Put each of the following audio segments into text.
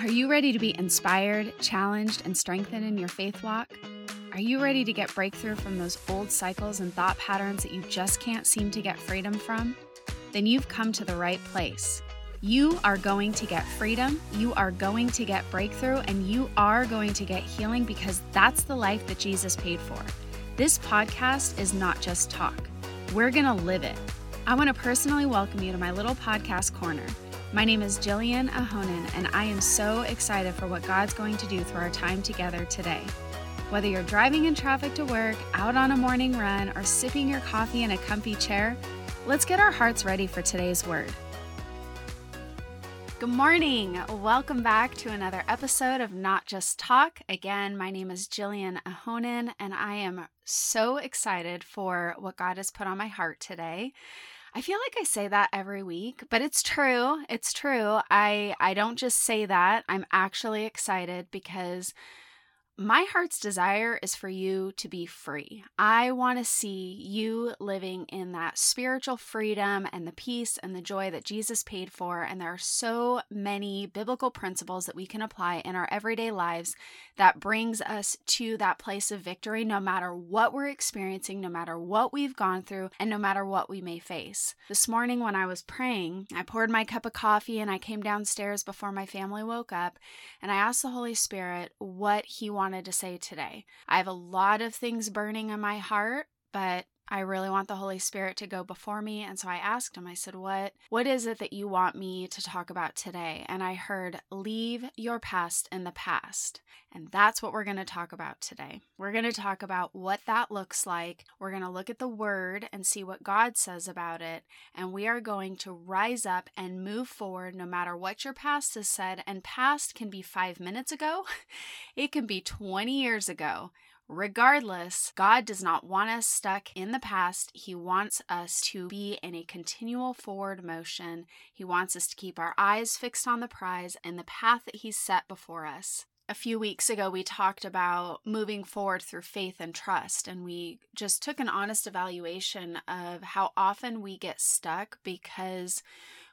Are you ready to be inspired, challenged, and strengthened in your faith walk? Are you ready to get breakthrough from those old cycles and thought patterns that you just can't seem to get freedom from? Then you've come to the right place. You are going to get freedom, you are going to get breakthrough, and you are going to get healing because that's the life that Jesus paid for. This podcast is not just talk, we're going to live it. I want to personally welcome you to my little podcast corner. My name is Jillian Ahonen, and I am so excited for what God's going to do through our time together today. Whether you're driving in traffic to work, out on a morning run, or sipping your coffee in a comfy chair, let's get our hearts ready for today's word. Good morning. Welcome back to another episode of Not Just Talk. Again, my name is Jillian Ahonen, and I am so excited for what God has put on my heart today. I feel like I say that every week, but it's true. It's true. I I don't just say that. I'm actually excited because my heart's desire is for you to be free. I want to see you living in that spiritual freedom and the peace and the joy that Jesus paid for. And there are so many biblical principles that we can apply in our everyday lives that brings us to that place of victory no matter what we're experiencing, no matter what we've gone through, and no matter what we may face. This morning, when I was praying, I poured my cup of coffee and I came downstairs before my family woke up and I asked the Holy Spirit what He wanted to say today. I have a lot of things burning in my heart, but I really want the Holy Spirit to go before me. And so I asked him, I said, What what is it that you want me to talk about today? And I heard, leave your past in the past. And that's what we're going to talk about today. We're going to talk about what that looks like. We're going to look at the word and see what God says about it. And we are going to rise up and move forward no matter what your past has said. And past can be five minutes ago, it can be 20 years ago. Regardless, God does not want us stuck in the past. He wants us to be in a continual forward motion. He wants us to keep our eyes fixed on the prize and the path that He's set before us. A few weeks ago, we talked about moving forward through faith and trust, and we just took an honest evaluation of how often we get stuck because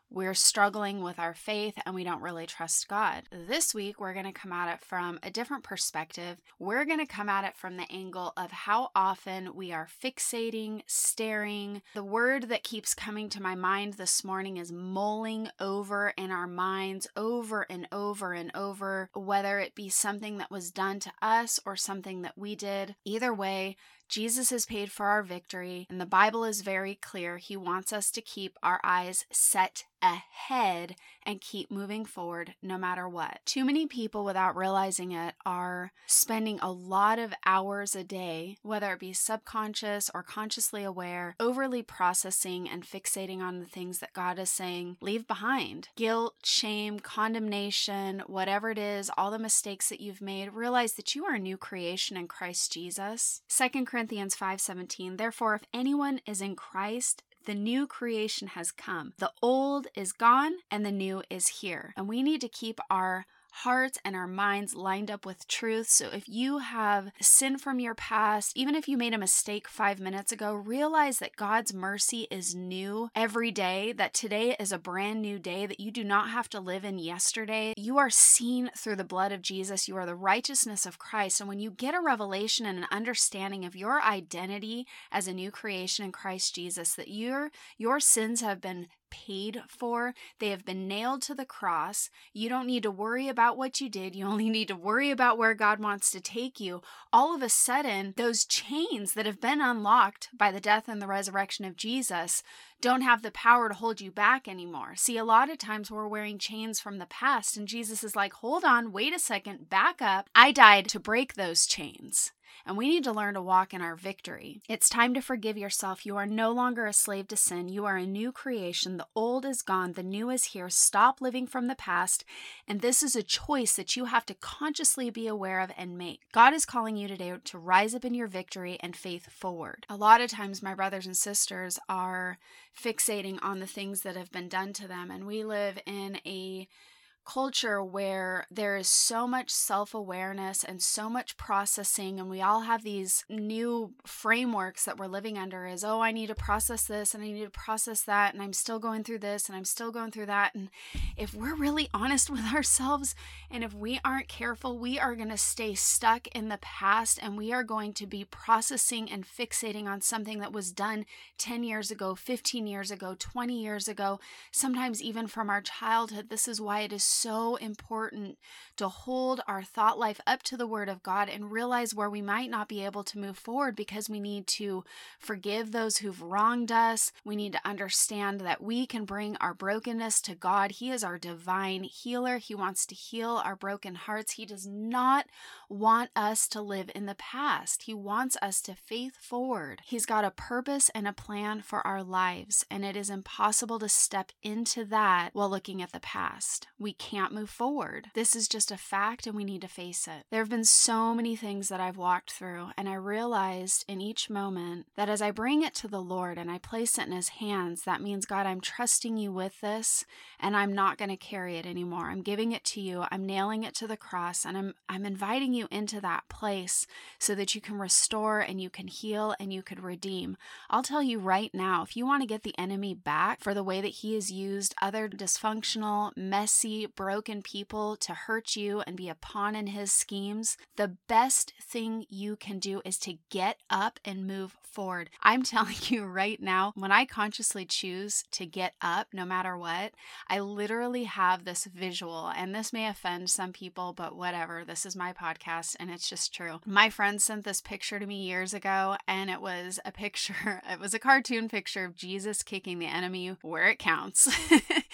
we're struggling with our faith and we don't really trust God. This week, we're going to come at it from a different perspective. We're going to come at it from the angle of how often we are fixating, staring. The word that keeps coming to my mind this morning is mulling over in our minds over and over and over, whether it be something that was done to us or something that we did. Either way, Jesus has paid for our victory, and the Bible is very clear. He wants us to keep our eyes set ahead and keep moving forward no matter what. Too many people, without realizing it, are spending a lot of hours a day, whether it be subconscious or consciously aware, overly processing and fixating on the things that God is saying leave behind. Guilt, shame, condemnation, whatever it is, all the mistakes that you've made, realize that you are a new creation in Christ Jesus. 2 Corinthians 5:17 Therefore if anyone is in Christ the new creation has come. The old is gone and the new is here. And we need to keep our hearts and our minds lined up with truth. So if you have sin from your past, even if you made a mistake five minutes ago, realize that God's mercy is new every day, that today is a brand new day, that you do not have to live in yesterday. You are seen through the blood of Jesus. You are the righteousness of Christ. And when you get a revelation and an understanding of your identity as a new creation in Christ Jesus, that your your sins have been paid for. They have been nailed to the cross. You don't need to worry about what you did. You only need to worry about where God wants to take you. All of a sudden, those chains that have been unlocked by the death and the resurrection of Jesus don't have the power to hold you back anymore. See, a lot of times we're wearing chains from the past, and Jesus is like, hold on, wait a second, back up. I died to break those chains and we need to learn to walk in our victory. It's time to forgive yourself. You are no longer a slave to sin. You are a new creation. The old is gone, the new is here. Stop living from the past. And this is a choice that you have to consciously be aware of and make. God is calling you today to rise up in your victory and faith forward. A lot of times, my brothers and sisters are fixating on the things that have been done to them, and we live in a culture where there is so much self awareness and so much processing, and we all have these new frameworks that we're living under is, oh, I need to process this and I need to process that, and I'm still going through this and I'm still going through that. And if we're really honest with ourselves and if we aren't careful, we are going to stay stuck in the past and we are going to be processing and fixating on something that was done 10 years ago, 15 years ago, 20 years ago, sometimes even from our childhood. This is why it is so important to hold our thought life up to the Word of God and realize where we might not be able to move forward because we need to forgive those who've wronged us. We need to understand that we can bring our brokenness to God. He is our divine healer. He wants to heal our broken hearts. He does not want us to live in the past, He wants us to faith forward. He's got a purpose and a plan for our lives, and it is impossible to step into that while looking at the past. We can't move forward. This is just a fact, and we need to face it. There have been so many things that I've walked through, and I realized in each moment that as I bring it to the Lord and I place it in His hands, that means, God, I'm trusting you with this, and I'm not going to carry it anymore. I'm giving it to you. I'm nailing it to the cross, and I'm I'm inviting you into that place so that you can restore and you can heal and you can redeem. I'll tell you right now, if you want to get the enemy back for the way that he has used other dysfunctional, messy, broken people to hurt you and be a pawn in his schemes, the best thing you can do is to get up and move forward. I'm telling you right now, when I consciously choose to get up no matter what, I literally have this visual, and this may offend some people, but whatever. This is my podcast and it's just true. My friend sent this picture to me years ago and it was a picture, it was a cartoon picture of Jesus kicking the enemy where it counts.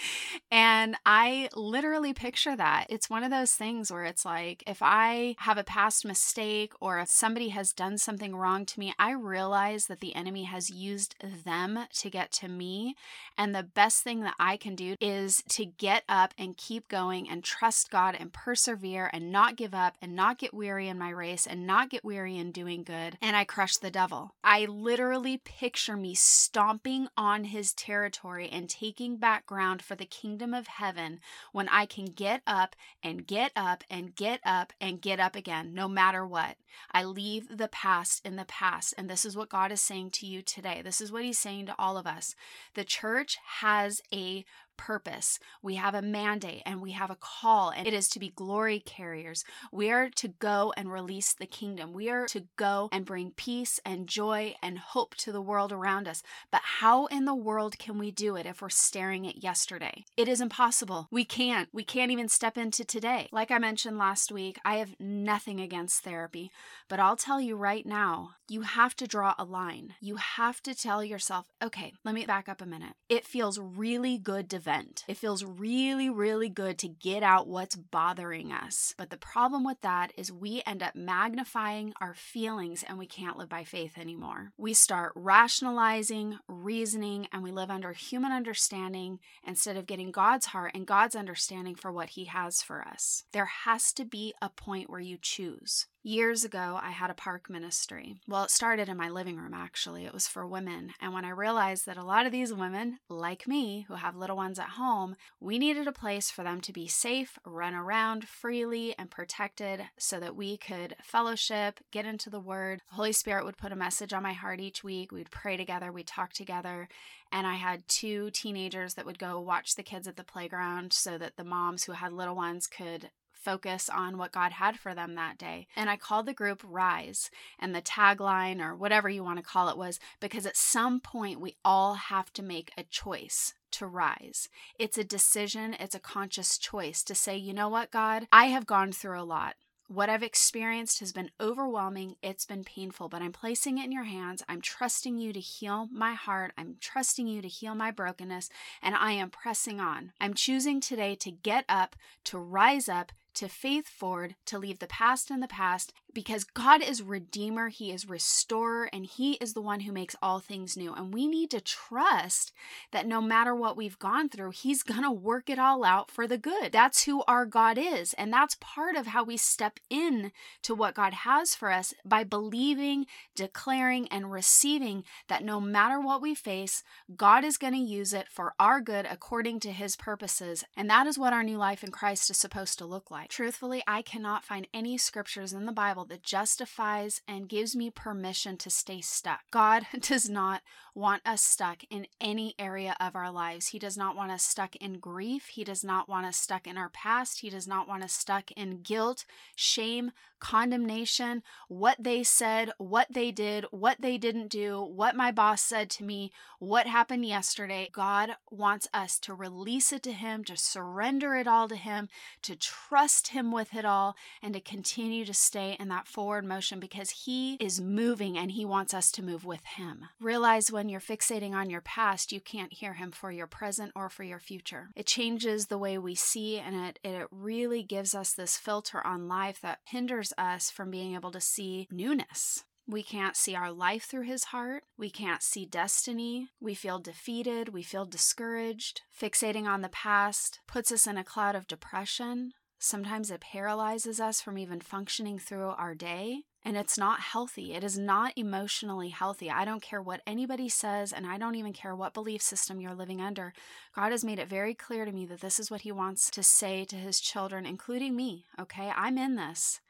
and I literally picture that. It's one of those things where it's like if I have a past mistake or if somebody has done something wrong to me, I realize that the enemy has used them to get to me. And the best thing that I can do is to get up and keep going and trust God and persevere and not give up and not get weary in my race and not get weary in doing good. And I crush the devil. I literally picture me stomping on his territory and taking back ground for the kingdom of heaven when I can get up and get up and get up and get up again, no matter what. I leave the past in the past. And this is what God is saying to you today. This is what He's saying to all of us. The church has a purpose. We have a mandate and we have a call, and it is to be glory carriers. We are to go and release the kingdom. We are to go and bring peace and joy and hope to the world around us. But how in the world can we do it if we're staring at yesterday? It is impossible. We can't. We can't even step into today. Like I mentioned last week, I have nothing against therapy, but I'll tell you right now, you have to draw a line. You have to tell yourself, okay, let me back up a minute. It feels really good to It feels really, really good to get out what's bothering us. But the problem with that is we end up magnifying our feelings and we can't live by faith anymore. We start rationalizing, reasoning, and we live under human understanding instead of getting God's heart and God's understanding for what He has for us. There has to be a point where you choose. Years ago, I had a park ministry. Well, it started in my living room, actually. It was for women. And when I realized that a lot of these women, like me, who have little ones at home, we needed a place for them to be safe, run around freely, and protected so that we could fellowship, get into the Word. The Holy Spirit would put a message on my heart each week. We'd pray together, we'd talk together. And I had two teenagers that would go watch the kids at the playground so that the moms who had little ones could focus on what God had for them that day. And I called the group Rise. And the tagline, or whatever you want to call it, was because at some point we all have to make a choice to rise. It's a decision, it's a conscious choice to say, you know what, God, I have gone through a lot. What I've experienced has been overwhelming. It's been painful, but I'm placing it in your hands. I'm trusting you to heal my heart. I'm trusting you to heal my brokenness, and I am pressing on. I'm choosing today to get up, to rise up, to faith forward, to leave the past in the past, because God is redeemer, he is restorer, and he is the one who makes all things new. And we need to trust that no matter what we've gone through, he's going to work it all out for the good. That's who our God is, and that's part of how we step in to what God has for us by believing, declaring and receiving that no matter what we face, God is going to use it for our good according to his purposes. And that is what our new life in Christ is supposed to look like. Truthfully, I cannot find any scriptures in the Bible that justifies and gives me permission to stay stuck. God does not want us stuck in any area of our lives. He does not want us stuck in grief. He does not want us stuck in our past. He does not want us stuck in guilt, shame, condemnation, what they said, what they did, what they didn't do, what my boss said to me, what happened yesterday. God wants us to release it to Him, to surrender it all to Him, to trust Him with it all, and to continue to stay in that forward motion because He is moving and He wants us to move with Him. Realize when you're fixating on your past, you can't hear Him for your present or for your future. It changes the way we see and it, it really gives us this filter on life that hinders us from being able to see newness. We can't see our life through his heart. We can't see destiny. We feel defeated. We feel discouraged. Fixating on the past puts us in a cloud of depression. Sometimes it paralyzes us from even functioning through our day. And it's not healthy. It is not emotionally healthy. I don't care what anybody says, and I don't even care what belief system you're living under. God has made it very clear to me that this is what He wants to say to His children, including me. Okay, I'm in this.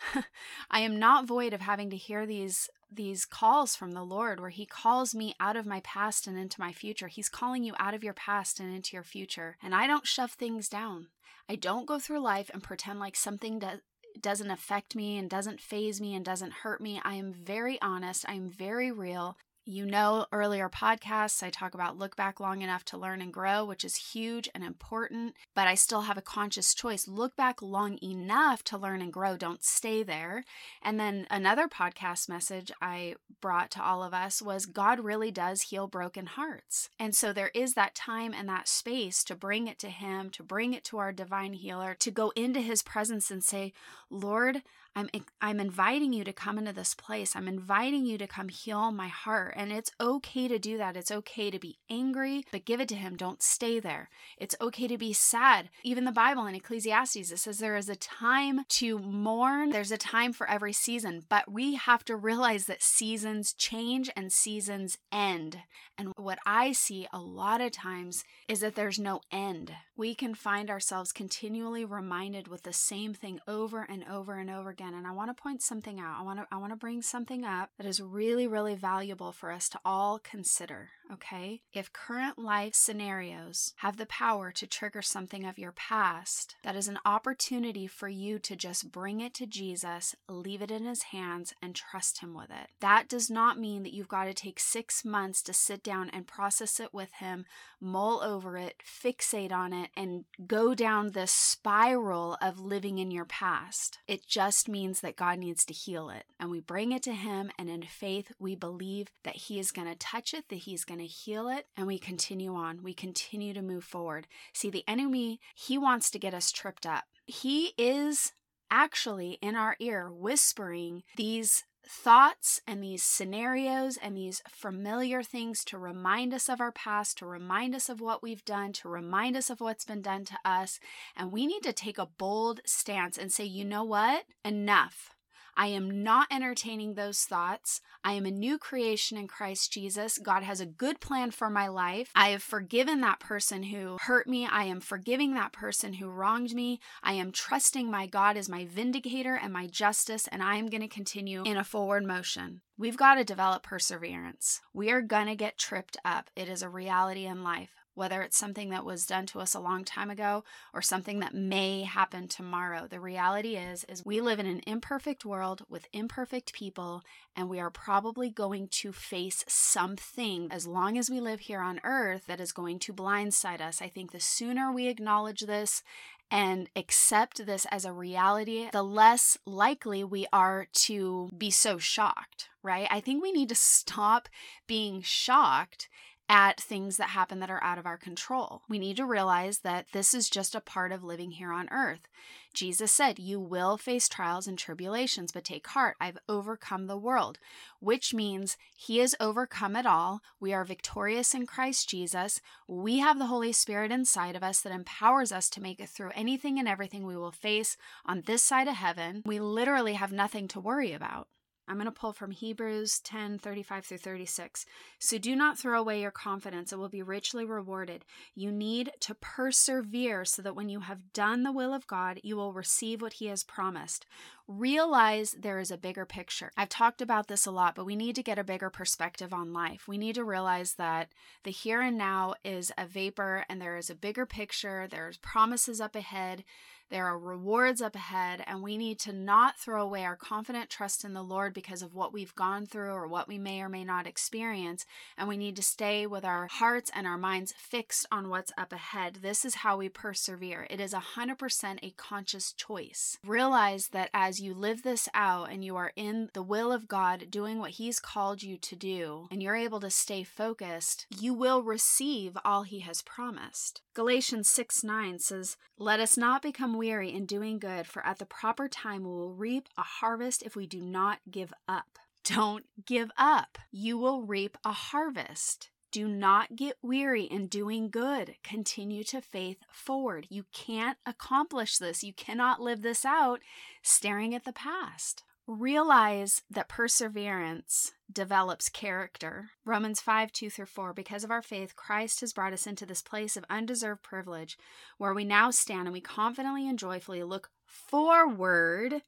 I am not void of having to hear these these calls from the Lord where he calls me out of my past and into my future. He's calling you out of your past and into your future. And I don't shove things down. I don't go through life and pretend like something does doesn't affect me and doesn't faze me and doesn't hurt me. I am very honest. I am very real. You know, earlier podcasts, I talk about look back long enough to learn and grow, which is huge and important, but I still have a conscious choice. Look back long enough to learn and grow, don't stay there. And then another podcast message I brought to all of us was God really does heal broken hearts. And so there is that time and that space to bring it to Him, to bring it to our divine healer, to go into His presence and say, Lord, I'm I'm inviting you to come into this place. I'm inviting you to come heal my heart. And it's okay to do that. It's okay to be angry, but give it to him. Don't stay there. It's okay to be sad. Even the Bible in Ecclesiastes it says there is a time to mourn. There's a time for every season, but we have to realize that seasons change and seasons end. And what I see a lot of times is that there's no end. We can find ourselves continually reminded with the same thing over and over and over again. And I want to point something out. I want to I want to bring something up that is really really valuable for us to all consider, okay? If current life scenarios have the power to trigger something of your past, that is an opportunity for you to just bring it to Jesus, leave it in his hands and trust him with it. That does not mean that you've got to take 6 months to sit down and process it with him, mull over it, fixate on it and go down this spiral of living in your past. It just means that God needs to heal it. And we bring it to Him, and in faith, we believe that He is going to touch it, that He's going to heal it, and we continue on. We continue to move forward. See, the enemy, he wants to get us tripped up. He is actually in our ear whispering these thoughts and these scenarios and these familiar things to remind us of our past, to remind us of what we've done, to remind us of what's been done to us. And we need to take a bold stance and say, you know what? Enough. I am not entertaining those thoughts. I am a new creation in Christ Jesus. God has a good plan for my life. I have forgiven that person who hurt me. I am forgiving that person who wronged me. I am trusting my God as my vindicator and my justice, and I am going to continue in a forward motion. We've got to develop perseverance. We are going to get tripped up. It is a reality in life whether it's something that was done to us a long time ago or something that may happen tomorrow. The reality is is we live in an imperfect world with imperfect people and we are probably going to face something as long as we live here on earth that is going to blindside us. I think the sooner we acknowledge this and accept this as a reality, the less likely we are to be so shocked, right? I think we need to stop being shocked at things that happen that are out of our control. We need to realize that this is just a part of living here on earth. Jesus said, You will face trials and tribulations, but take heart, I've overcome the world, which means He has overcome it all. We are victorious in Christ Jesus. We have the Holy Spirit inside of us that empowers us to make it through anything and everything we will face on this side of heaven. We literally have nothing to worry about. I'm going to pull from Hebrews 10 35 through 36. So do not throw away your confidence, it will be richly rewarded. You need to persevere so that when you have done the will of God, you will receive what He has promised. Realize there is a bigger picture. I've talked about this a lot, but we need to get a bigger perspective on life. We need to realize that the here and now is a vapor and there is a bigger picture, there's promises up ahead. There are rewards up ahead, and we need to not throw away our confident trust in the Lord because of what we've gone through or what we may or may not experience. And we need to stay with our hearts and our minds fixed on what's up ahead. This is how we persevere. It is 100% a conscious choice. Realize that as you live this out and you are in the will of God, doing what He's called you to do, and you're able to stay focused, you will receive all He has promised. Galatians 6 9 says, Let us not become weary in doing good, for at the proper time we will reap a harvest if we do not give up. Don't give up. You will reap a harvest. Do not get weary in doing good. Continue to faith forward. You can't accomplish this. You cannot live this out staring at the past. Realize that perseverance develops character. Romans 5 2 through 4. Because of our faith, Christ has brought us into this place of undeserved privilege where we now stand and we confidently and joyfully look forward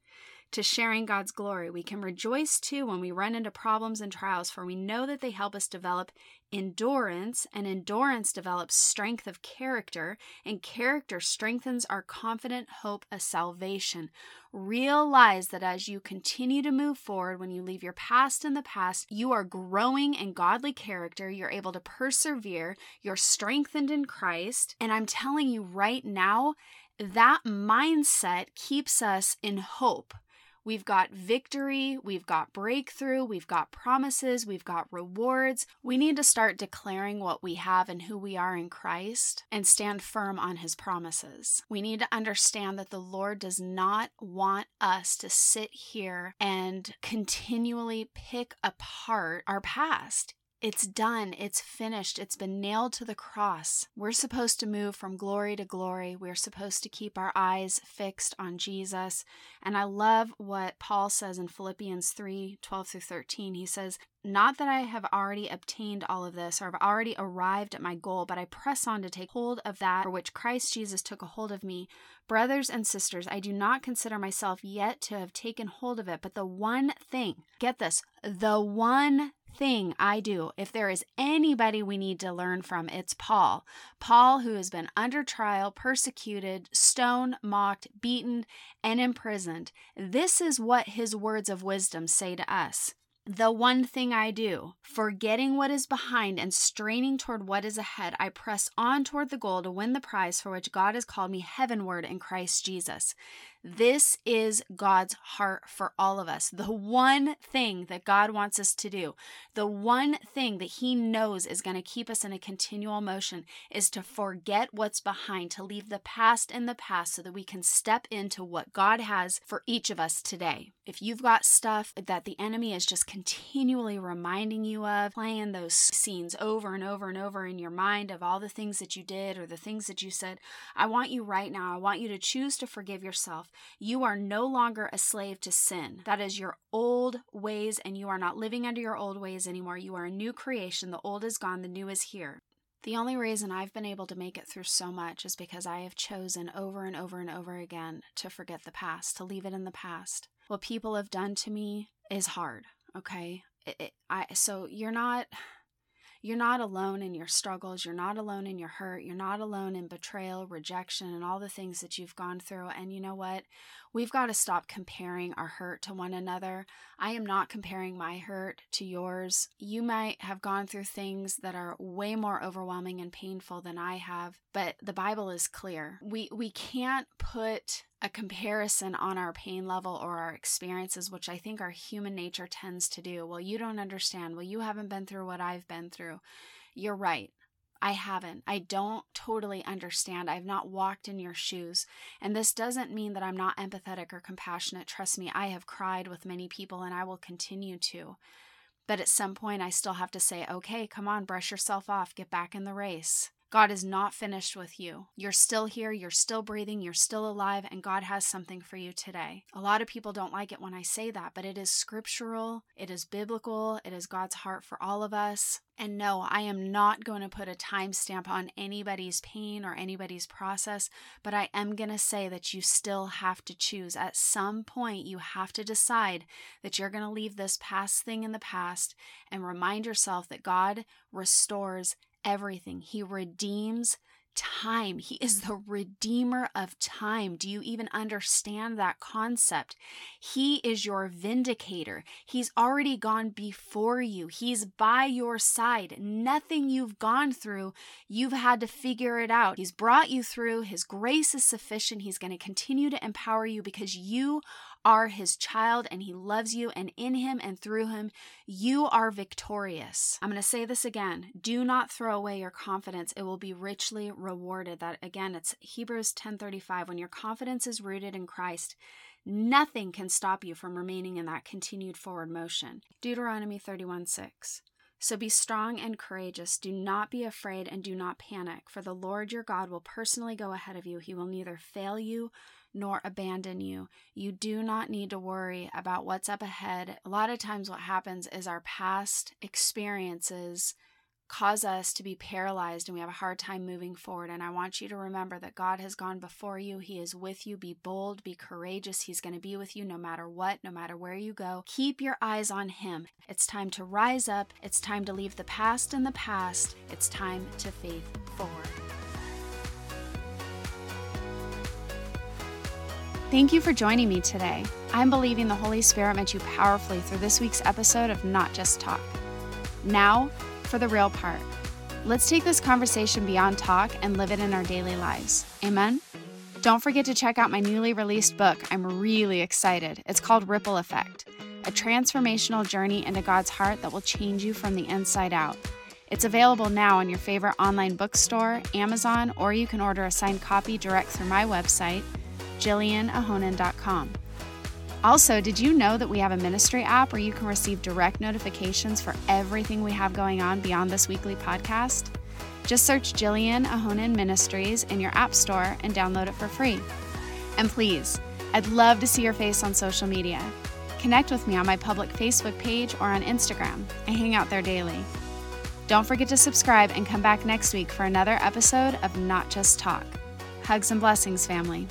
to sharing God's glory. We can rejoice too when we run into problems and trials, for we know that they help us develop endurance, and endurance develops strength of character, and character strengthens our confident hope of salvation. Realize that as you continue to move forward, when you leave your past in the past, you are growing in godly character. You're able to persevere. You're strengthened in Christ. And I'm telling you right now, that mindset keeps us in hope. We've got victory, we've got breakthrough, we've got promises, we've got rewards. We need to start declaring what we have and who we are in Christ and stand firm on his promises. We need to understand that the Lord does not want us to sit here and continually pick apart our past. It's done. It's finished. It's been nailed to the cross. We're supposed to move from glory to glory. We're supposed to keep our eyes fixed on Jesus. And I love what Paul says in Philippians 3 12 through 13. He says, Not that I have already obtained all of this or have already arrived at my goal, but I press on to take hold of that for which Christ Jesus took a hold of me. Brothers and sisters, I do not consider myself yet to have taken hold of it, but the one thing, get this, the one thing I do. If there is anybody we need to learn from, it's Paul. Paul, who has been under trial, persecuted, stoned, mocked, beaten, and imprisoned. This is what his words of wisdom say to us. The one thing I do, forgetting what is behind and straining toward what is ahead, I press on toward the goal to win the prize for which God has called me heavenward in Christ Jesus. This is God's heart for all of us. The one thing that God wants us to do, the one thing that He knows is going to keep us in a continual motion is to forget what's behind, to leave the past in the past so that we can step into what God has for each of us today. If you've got stuff that the enemy is just continually reminding you of, playing those scenes over and over and over in your mind of all the things that you did or the things that you said, I want you right now, I want you to choose to forgive yourself you are no longer a slave to sin. That is your old ways, and you are not living under your old ways anymore. You are a new creation. The old is gone, the new is here. The only reason I've been able to make it through so much is because I have chosen over and over and over again to forget the past, to leave it in the past. What people have done to me is hard, okay? It, it, I so you're not you're not alone in your struggles. You're not alone in your hurt. You're not alone in betrayal, rejection, and all the things that you've gone through. And you know what? We've got to stop comparing our hurt to one another. I am not comparing my hurt to yours. You might have gone through things that are way more overwhelming and painful than I have, but the Bible is clear. We we can't put a comparison on our pain level or our experiences, which I think our human nature tends to do. Well, you don't understand. Well, you haven't been through what I've been through. You're right. I haven't. I don't totally understand. I've not walked in your shoes. And this doesn't mean that I'm not empathetic or compassionate. Trust me, I have cried with many people and I will continue to. But at some point, I still have to say, okay, come on, brush yourself off, get back in the race. God is not finished with you. You're still here, you're still breathing, you're still alive, and God has something for you today. A lot of people don't like it when I say that, but it is scriptural, it is biblical, it is God's heart for all of us. And no, I am not going to put a timestamp on anybody's pain or anybody's process, but I am going to say that you still have to choose. At some point, you have to decide that you're going to leave this past thing in the past and remind yourself that God restores everything. He redeems time. He is the redeemer of time. Do you even understand that concept? He is your vindicator. He's already gone before you, He's by your side. Nothing you've gone through, you've had to figure it out. He's brought you through. His grace is sufficient. He's going to continue to empower you because you are his child and he loves you, and in him and through him, you are victorious. I'm going to say this again do not throw away your confidence, it will be richly rewarded. That again, it's Hebrews 10:35. When your confidence is rooted in Christ, nothing can stop you from remaining in that continued forward motion. Deuteronomy 31 6. So be strong and courageous. Do not be afraid and do not panic, for the Lord your God will personally go ahead of you. He will neither fail you nor abandon you. You do not need to worry about what's up ahead. A lot of times, what happens is our past experiences cause us to be paralyzed and we have a hard time moving forward. And I want you to remember that God has gone before you. He is with you. Be bold, be courageous. He's going to be with you no matter what, no matter where you go. Keep your eyes on Him. It's time to rise up. It's time to leave the past in the past. It's time to faith forward. Thank you for joining me today. I'm believing the Holy Spirit met you powerfully through this week's episode of Not Just Talk. Now, for the real part. Let's take this conversation beyond talk and live it in our daily lives. Amen? Don't forget to check out my newly released book. I'm really excited. It's called Ripple Effect A Transformational Journey into God's Heart That Will Change You from the Inside Out. It's available now on your favorite online bookstore, Amazon, or you can order a signed copy direct through my website jillianahonen.com. Also, did you know that we have a ministry app where you can receive direct notifications for everything we have going on beyond this weekly podcast? Just search Jillian Ahonen Ministries in your app store and download it for free. And please, I'd love to see your face on social media. Connect with me on my public Facebook page or on Instagram. I hang out there daily. Don't forget to subscribe and come back next week for another episode of Not Just Talk. Hugs and blessings, family.